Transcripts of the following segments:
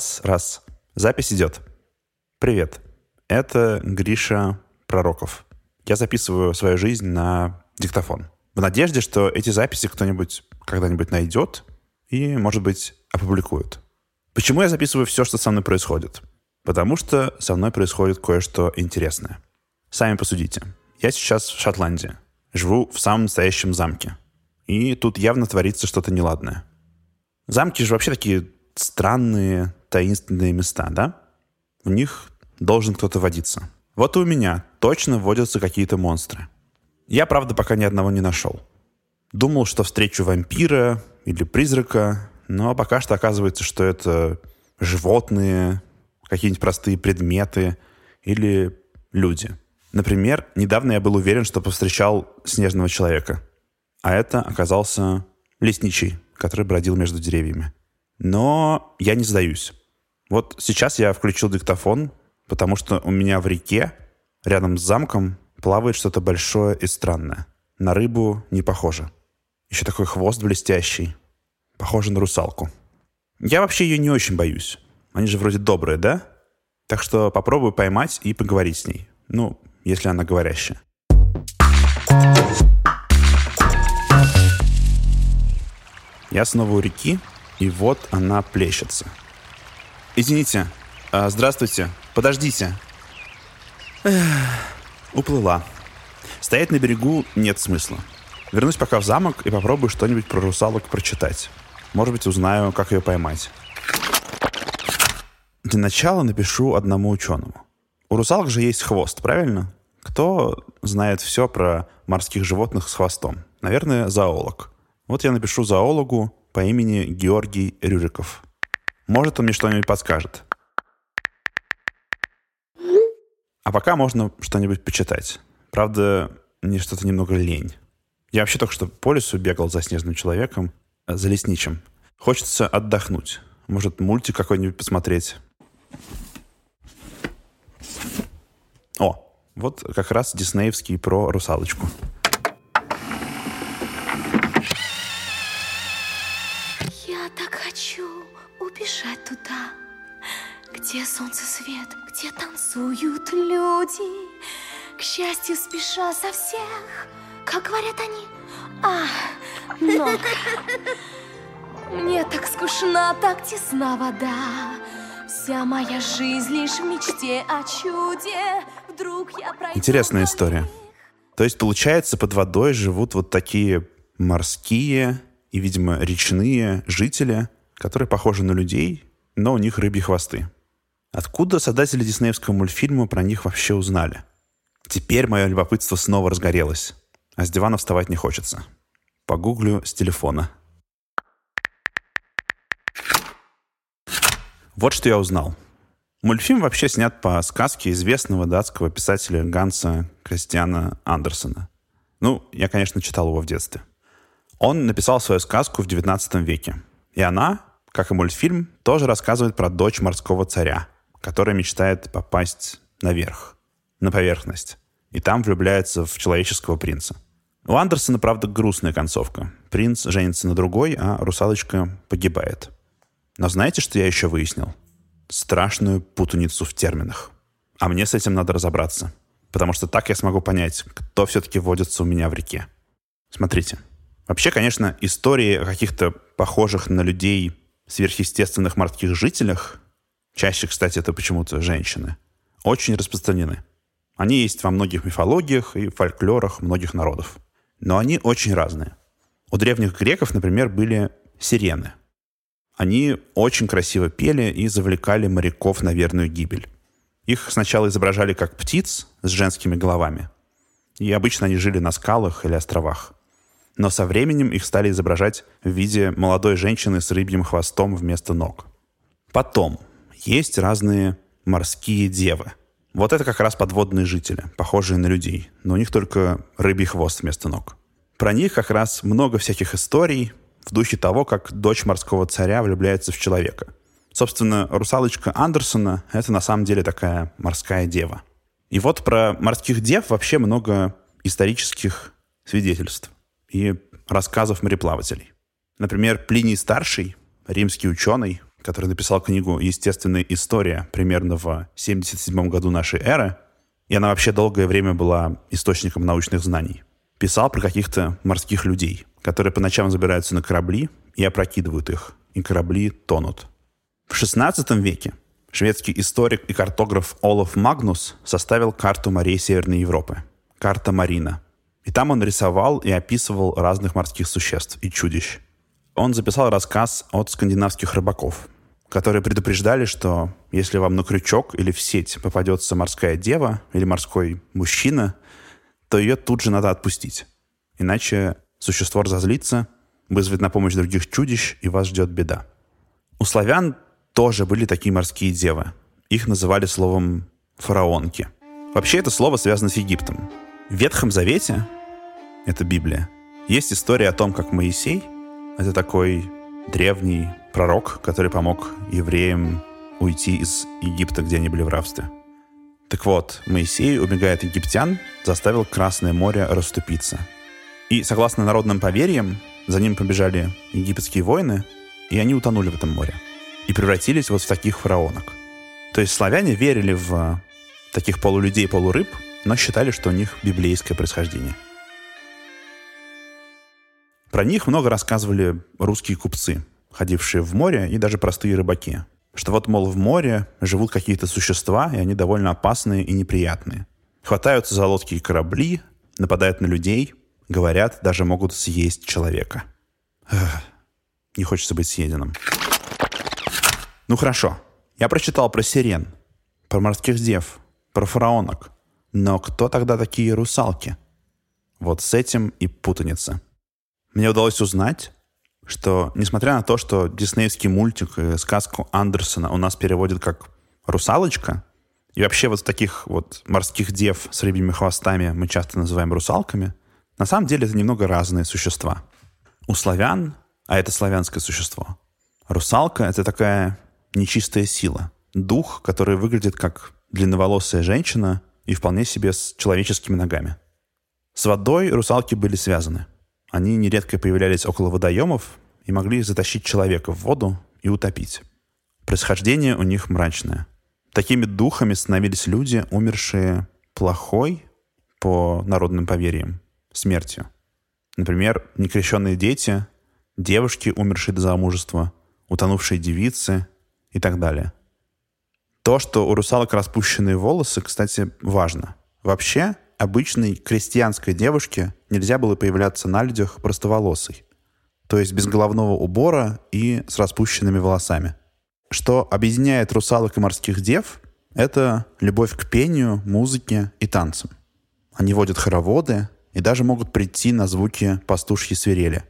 Раз, раз. Запись идет. Привет. Это Гриша Пророков. Я записываю свою жизнь на диктофон. В надежде, что эти записи кто-нибудь когда-нибудь найдет и, может быть, опубликует. Почему я записываю все, что со мной происходит? Потому что со мной происходит кое-что интересное. Сами посудите. Я сейчас в Шотландии. Живу в самом настоящем замке. И тут явно творится что-то неладное. Замки же вообще такие странные, таинственные места, да? В них должен кто-то водиться. Вот и у меня точно водятся какие-то монстры. Я, правда, пока ни одного не нашел. Думал, что встречу вампира или призрака, но пока что оказывается, что это животные, какие-нибудь простые предметы или люди. Например, недавно я был уверен, что повстречал снежного человека. А это оказался лесничий, который бродил между деревьями. Но я не сдаюсь. Вот сейчас я включил диктофон, потому что у меня в реке, рядом с замком, плавает что-то большое и странное. На рыбу не похоже. Еще такой хвост блестящий. Похоже на русалку. Я вообще ее не очень боюсь. Они же вроде добрые, да? Так что попробую поймать и поговорить с ней. Ну, если она говорящая. Я снова у реки, и вот она плещется. Извините, а, здравствуйте, подождите. Эх, уплыла. Стоять на берегу нет смысла. Вернусь пока в замок и попробую что-нибудь про русалок прочитать. Может быть, узнаю, как ее поймать. Для начала напишу одному ученому. У русалок же есть хвост, правильно? Кто знает все про морских животных с хвостом? Наверное, зоолог. Вот я напишу зоологу по имени Георгий Рюриков. Может, он мне что-нибудь подскажет. А пока можно что-нибудь почитать. Правда, мне что-то немного лень. Я вообще только что по лесу бегал за снежным человеком, э, за лесничим. Хочется отдохнуть. Может, мультик какой-нибудь посмотреть. О, вот как раз диснеевский про русалочку. Где солнце свет, где танцуют люди. К счастью, спеша со всех, как говорят они. А, много. Мне так скучна, так тесна вода. Вся моя жизнь лишь в мечте о чуде. Вдруг я пройду... Интересная история. То есть, получается, под водой живут вот такие морские и, видимо, речные жители – которые похожи на людей, но у них рыбьи хвосты. Откуда создатели диснеевского мультфильма про них вообще узнали? Теперь мое любопытство снова разгорелось, а с дивана вставать не хочется. Погуглю с телефона. Вот что я узнал. Мультфильм вообще снят по сказке известного датского писателя Ганса Кристиана Андерсона. Ну, я, конечно, читал его в детстве. Он написал свою сказку в 19 веке. И она как и мультфильм, тоже рассказывает про дочь морского царя, которая мечтает попасть наверх, на поверхность, и там влюбляется в человеческого принца. У Андерсона, правда, грустная концовка. Принц женится на другой, а русалочка погибает. Но знаете, что я еще выяснил? Страшную путаницу в терминах. А мне с этим надо разобраться. Потому что так я смогу понять, кто все-таки водится у меня в реке. Смотрите. Вообще, конечно, истории о каких-то похожих на людей сверхъестественных морских жителях, чаще, кстати, это почему-то женщины, очень распространены. Они есть во многих мифологиях и фольклорах многих народов. Но они очень разные. У древних греков, например, были сирены. Они очень красиво пели и завлекали моряков на верную гибель. Их сначала изображали как птиц с женскими головами. И обычно они жили на скалах или островах но со временем их стали изображать в виде молодой женщины с рыбьим хвостом вместо ног. Потом есть разные морские девы. Вот это как раз подводные жители, похожие на людей, но у них только рыбий хвост вместо ног. Про них как раз много всяких историй в духе того, как дочь морского царя влюбляется в человека. Собственно, русалочка Андерсона — это на самом деле такая морская дева. И вот про морских дев вообще много исторических свидетельств и рассказов мореплавателей. Например, Плиний Старший, римский ученый, который написал книгу «Естественная история» примерно в 77 году нашей эры, и она вообще долгое время была источником научных знаний, писал про каких-то морских людей, которые по ночам забираются на корабли и опрокидывают их, и корабли тонут. В XVI веке шведский историк и картограф Олаф Магнус составил карту морей Северной Европы. Карта Марина. И там он рисовал и описывал разных морских существ и чудищ. Он записал рассказ от скандинавских рыбаков, которые предупреждали, что если вам на крючок или в сеть попадется морская дева или морской мужчина, то ее тут же надо отпустить. Иначе существо разозлится, вызовет на помощь других чудищ, и вас ждет беда. У славян тоже были такие морские девы. Их называли словом «фараонки». Вообще это слово связано с Египтом. В Ветхом Завете, это Библия, есть история о том, как Моисей, это такой древний пророк, который помог евреям уйти из Египта, где они были в рабстве. Так вот, Моисей, убегая от египтян, заставил Красное море расступиться. И, согласно народным поверьям, за ним побежали египетские воины, и они утонули в этом море. И превратились вот в таких фараонок. То есть славяне верили в таких полулюдей-полурыб, но считали, что у них библейское происхождение. Про них много рассказывали русские купцы, ходившие в море, и даже простые рыбаки. Что вот, мол, в море живут какие-то существа, и они довольно опасные и неприятные. Хватаются за лодки и корабли, нападают на людей, говорят, даже могут съесть человека. Эх, не хочется быть съеденным. Ну хорошо, я прочитал про сирен, про морских дев, про фараонок. Но кто тогда такие русалки? Вот с этим и путаница. Мне удалось узнать, что, несмотря на то, что диснеевский мультик и сказку Андерсона у нас переводят как «русалочка», и вообще вот таких вот морских дев с рыбьими хвостами мы часто называем русалками, на самом деле это немного разные существа. У славян, а это славянское существо, русалка — это такая нечистая сила, дух, который выглядит как длинноволосая женщина и вполне себе с человеческими ногами. С водой русалки были связаны. Они нередко появлялись около водоемов и могли затащить человека в воду и утопить. Происхождение у них мрачное. Такими духами становились люди, умершие плохой, по народным поверьям, смертью. Например, некрещенные дети, девушки, умершие до замужества, утонувшие девицы и так далее. То, что у русалок распущенные волосы, кстати, важно. Вообще, обычной крестьянской девушке нельзя было появляться на людях простоволосой то есть без головного убора и с распущенными волосами. Что объединяет русалок и морских дев, это любовь к пению, музыке и танцам. Они водят хороводы и даже могут прийти на звуки пастушьей свирели.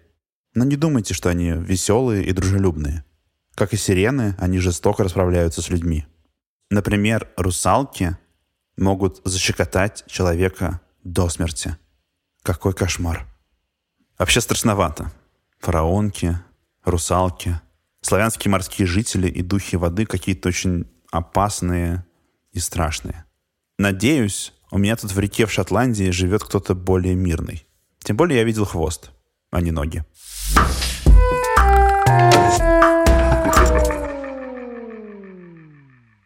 Но не думайте, что они веселые и дружелюбные. Как и сирены, они жестоко расправляются с людьми. Например, русалки могут защекотать человека до смерти. Какой кошмар. Вообще страшновато фараонки, русалки, славянские морские жители и духи воды какие-то очень опасные и страшные. Надеюсь, у меня тут в реке в Шотландии живет кто-то более мирный. Тем более я видел хвост, а не ноги.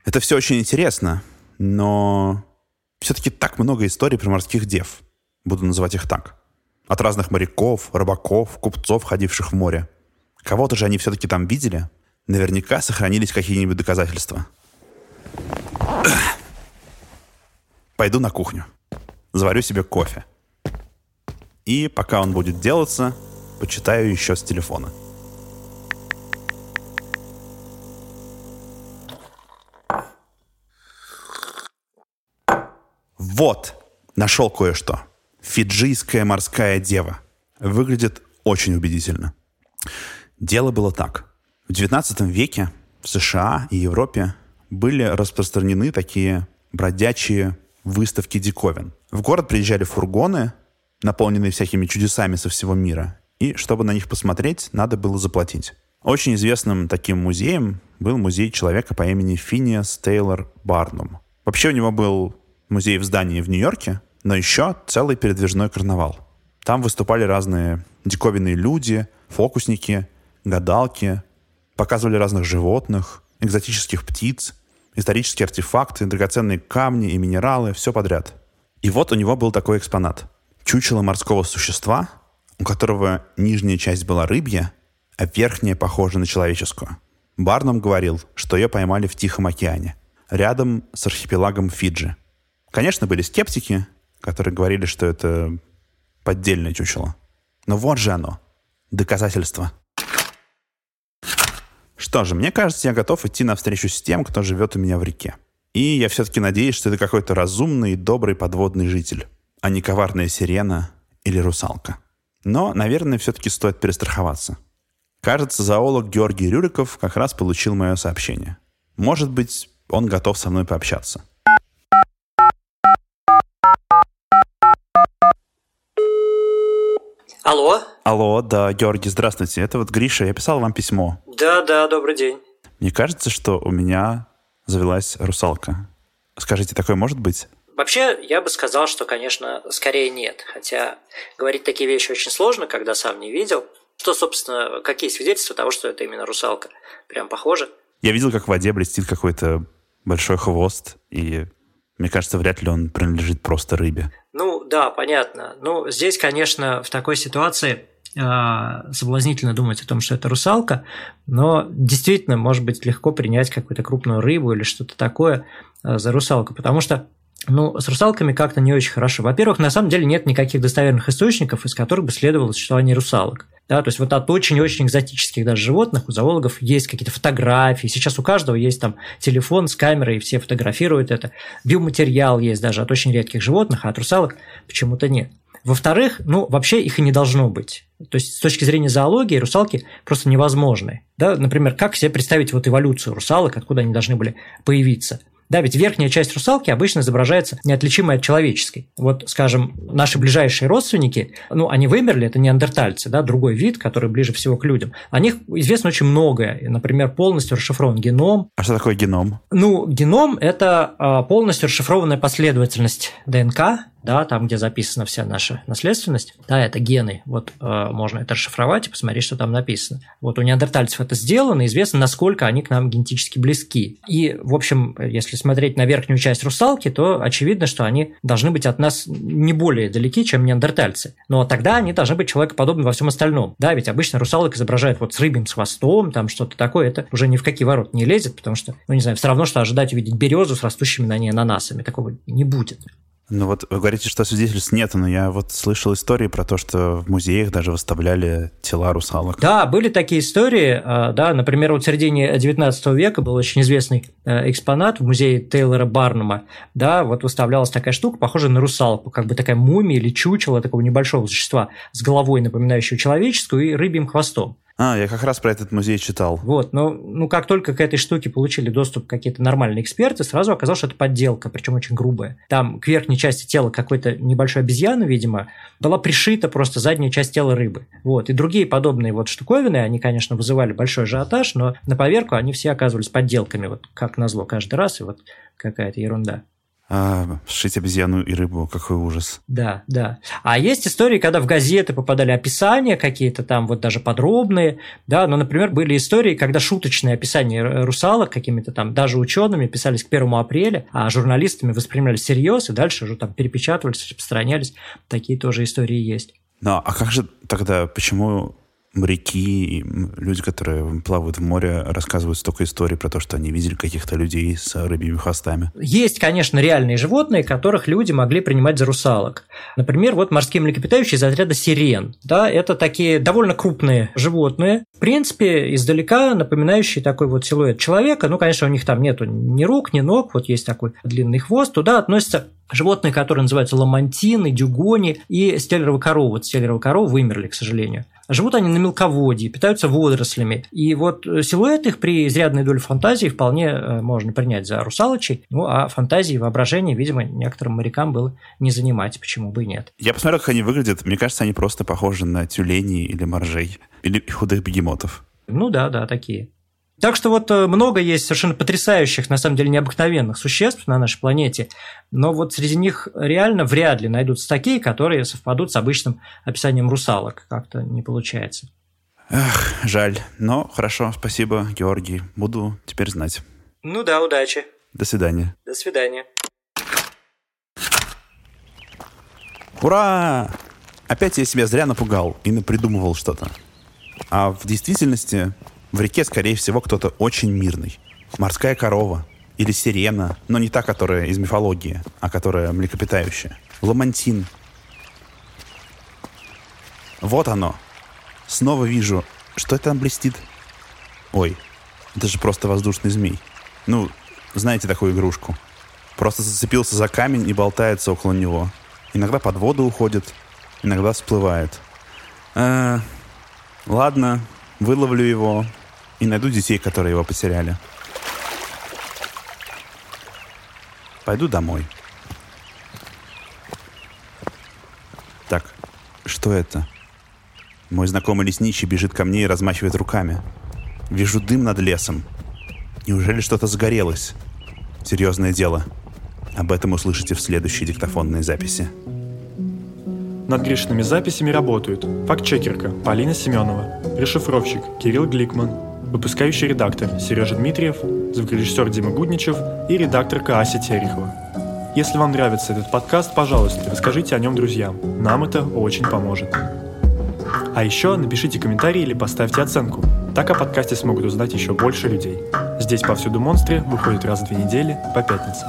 Это все очень интересно, но все-таки так много историй про морских дев. Буду называть их так. От разных моряков, рыбаков, купцов, ходивших в море. Кого-то же они все-таки там видели. Наверняка сохранились какие-нибудь доказательства. Пойду на кухню. Заварю себе кофе. И пока он будет делаться, почитаю еще с телефона. Вот, нашел кое-что. Фиджийская морская дева. Выглядит очень убедительно. Дело было так. В XIX веке в США и Европе были распространены такие бродячие выставки диковин. В город приезжали фургоны, наполненные всякими чудесами со всего мира, и чтобы на них посмотреть, надо было заплатить. Очень известным таким музеем был музей человека по имени Финиас Тейлор Барнум. Вообще у него был музей в здании в Нью-Йорке, но еще целый передвижной карнавал. Там выступали разные диковинные люди, фокусники, гадалки, Показывали разных животных, экзотических птиц, исторические артефакты, драгоценные камни и минералы, все подряд. И вот у него был такой экспонат. Чучело морского существа, у которого нижняя часть была рыбья, а верхняя похожа на человеческую. Барнум говорил, что ее поймали в Тихом океане, рядом с архипелагом Фиджи. Конечно, были скептики, которые говорили, что это поддельное чучело. Но вот же оно, доказательство. Что же, мне кажется, я готов идти навстречу с тем, кто живет у меня в реке. И я все-таки надеюсь, что это какой-то разумный и добрый подводный житель, а не коварная сирена или русалка. Но, наверное, все-таки стоит перестраховаться. Кажется, зоолог Георгий Рюриков как раз получил мое сообщение. Может быть, он готов со мной пообщаться. Алло? Алло, да, Георгий, здравствуйте. Это вот Гриша, я писал вам письмо. Да, да, добрый день. Мне кажется, что у меня завелась русалка. Скажите, такое может быть? Вообще, я бы сказал, что, конечно, скорее нет. Хотя говорить такие вещи очень сложно, когда сам не видел. Что, собственно, какие свидетельства того, что это именно русалка? Прям похоже. Я видел, как в воде блестит какой-то большой хвост, и мне кажется, вряд ли он принадлежит просто рыбе. Ну, да, понятно. Ну, здесь, конечно, в такой ситуации э, соблазнительно думать о том, что это русалка, но действительно, может быть, легко принять какую-то крупную рыбу или что-то такое э, за русалку, потому что ну, с русалками как-то не очень хорошо. Во-первых, на самом деле нет никаких достоверных источников, из которых бы следовало существование русалок. Да, то есть вот от очень-очень экзотических даже животных у зоологов есть какие-то фотографии. Сейчас у каждого есть там телефон с камерой, и все фотографируют это. Биоматериал есть даже от очень редких животных, а от русалок почему-то нет. Во-вторых, ну, вообще их и не должно быть. То есть, с точки зрения зоологии, русалки просто невозможны. Да? Например, как себе представить вот эволюцию русалок, откуда они должны были появиться – да, ведь верхняя часть русалки обычно изображается неотличимой от человеческой. Вот, скажем, наши ближайшие родственники, ну, они вымерли, это неандертальцы, да, другой вид, который ближе всего к людям. О них известно очень многое. Например, полностью расшифрован геном. А что такое геном? Ну, геном – это а, полностью расшифрованная последовательность ДНК, да, там, где записана вся наша наследственность, да, это гены, вот э, можно это расшифровать и посмотреть, что там написано. Вот у неандертальцев это сделано, известно, насколько они к нам генетически близки. И, в общем, если смотреть на верхнюю часть русалки, то очевидно, что они должны быть от нас не более далеки, чем неандертальцы. Но тогда они должны быть человекоподобны во всем остальном. Да, ведь обычно русалок изображают вот с рыбьим с хвостом, там что-то такое, это уже ни в какие ворота не лезет, потому что, ну не знаю, все равно, что ожидать увидеть березу с растущими на ней ананасами. Такого не будет. Ну вот вы говорите, что свидетельств нет, но я вот слышал истории про то, что в музеях даже выставляли тела русалок. Да, были такие истории. А, да, например, вот в середине 19 века был очень известный э, экспонат в музее Тейлора Барнума. Да, вот выставлялась такая штука, похожая на русалку, как бы такая мумия или чучело такого небольшого существа с головой, напоминающего человеческую, и рыбьим хвостом. А, я как раз про этот музей читал. Вот, но ну, как только к этой штуке получили доступ какие-то нормальные эксперты, сразу оказалось, что это подделка, причем очень грубая. Там к верхней части тела какой-то небольшой обезьяны, видимо, была пришита просто задняя часть тела рыбы. Вот, и другие подобные вот штуковины, они, конечно, вызывали большой ажиотаж, но на поверку они все оказывались подделками, вот как назло каждый раз, и вот какая-то ерунда. А, сшить обезьяну и рыбу, какой ужас. Да, да. А есть истории, когда в газеты попадали описания какие-то там, вот даже подробные, да, но, например, были истории, когда шуточные описания русалок какими-то там, даже учеными писались к первому апреля, а журналистами воспринимались всерьез, и дальше уже там перепечатывались, распространялись. Такие тоже истории есть. Ну, а как же тогда, почему моряки, люди, которые плавают в море, рассказывают столько историй про то, что они видели каких-то людей с рыбьими хвостами. Есть, конечно, реальные животные, которых люди могли принимать за русалок. Например, вот морские млекопитающие из отряда сирен. Да, это такие довольно крупные животные, в принципе, издалека напоминающие такой вот силуэт человека. Ну, конечно, у них там нету ни рук, ни ног, вот есть такой длинный хвост. Туда относятся животные, которые называются ламантины, дюгони и стеллеровые коровы. Вот стеллеровые коровы вымерли, к сожалению. Живут они на мелководье, питаются водорослями. И вот силуэт их при изрядной доле фантазии вполне э, можно принять за русалочей. Ну, а фантазии и воображение, видимо, некоторым морякам было не занимать. Почему бы и нет? Я посмотрел, как они выглядят. Мне кажется, они просто похожи на тюленей или моржей. Или худых бегемотов. Ну да, да, такие. Так что вот э, много есть совершенно потрясающих, на самом деле необыкновенных существ на нашей планете, но вот среди них реально вряд ли найдутся такие, которые совпадут с обычным описанием русалок. Как-то не получается. Эх, жаль. Но хорошо, спасибо, Георгий. Буду теперь знать. Ну да, удачи. До свидания. До свидания. Ура! Опять я себя зря напугал и напридумывал что-то. А в действительности в реке, скорее всего, кто-то очень мирный. Морская корова или сирена, но не та, которая из мифологии, а которая млекопитающая. Ламантин. Вот оно. Снова вижу. Что это там блестит? Ой, это же просто воздушный змей. Ну, знаете такую игрушку? Просто зацепился за камень и болтается около него. Иногда под воду уходит, иногда всплывает. Э, ладно, выловлю его и найду детей, которые его потеряли. Пойду домой. Так, что это? Мой знакомый лесничий бежит ко мне и размахивает руками. Вижу дым над лесом. Неужели что-то загорелось? Серьезное дело. Об этом услышите в следующей диктофонной записи. Над Гришиными записями работают фактчекерка Полина Семенова, расшифровщик Кирилл Гликман, выпускающий редактор Сережа Дмитриев, звукорежиссер Дима Гудничев и редакторка Ася Терехова. Если вам нравится этот подкаст, пожалуйста, расскажите о нем друзьям. Нам это очень поможет. А еще напишите комментарий или поставьте оценку. Так о подкасте смогут узнать еще больше людей. Здесь «Повсюду монстры» выходит раз в две недели по пятницам.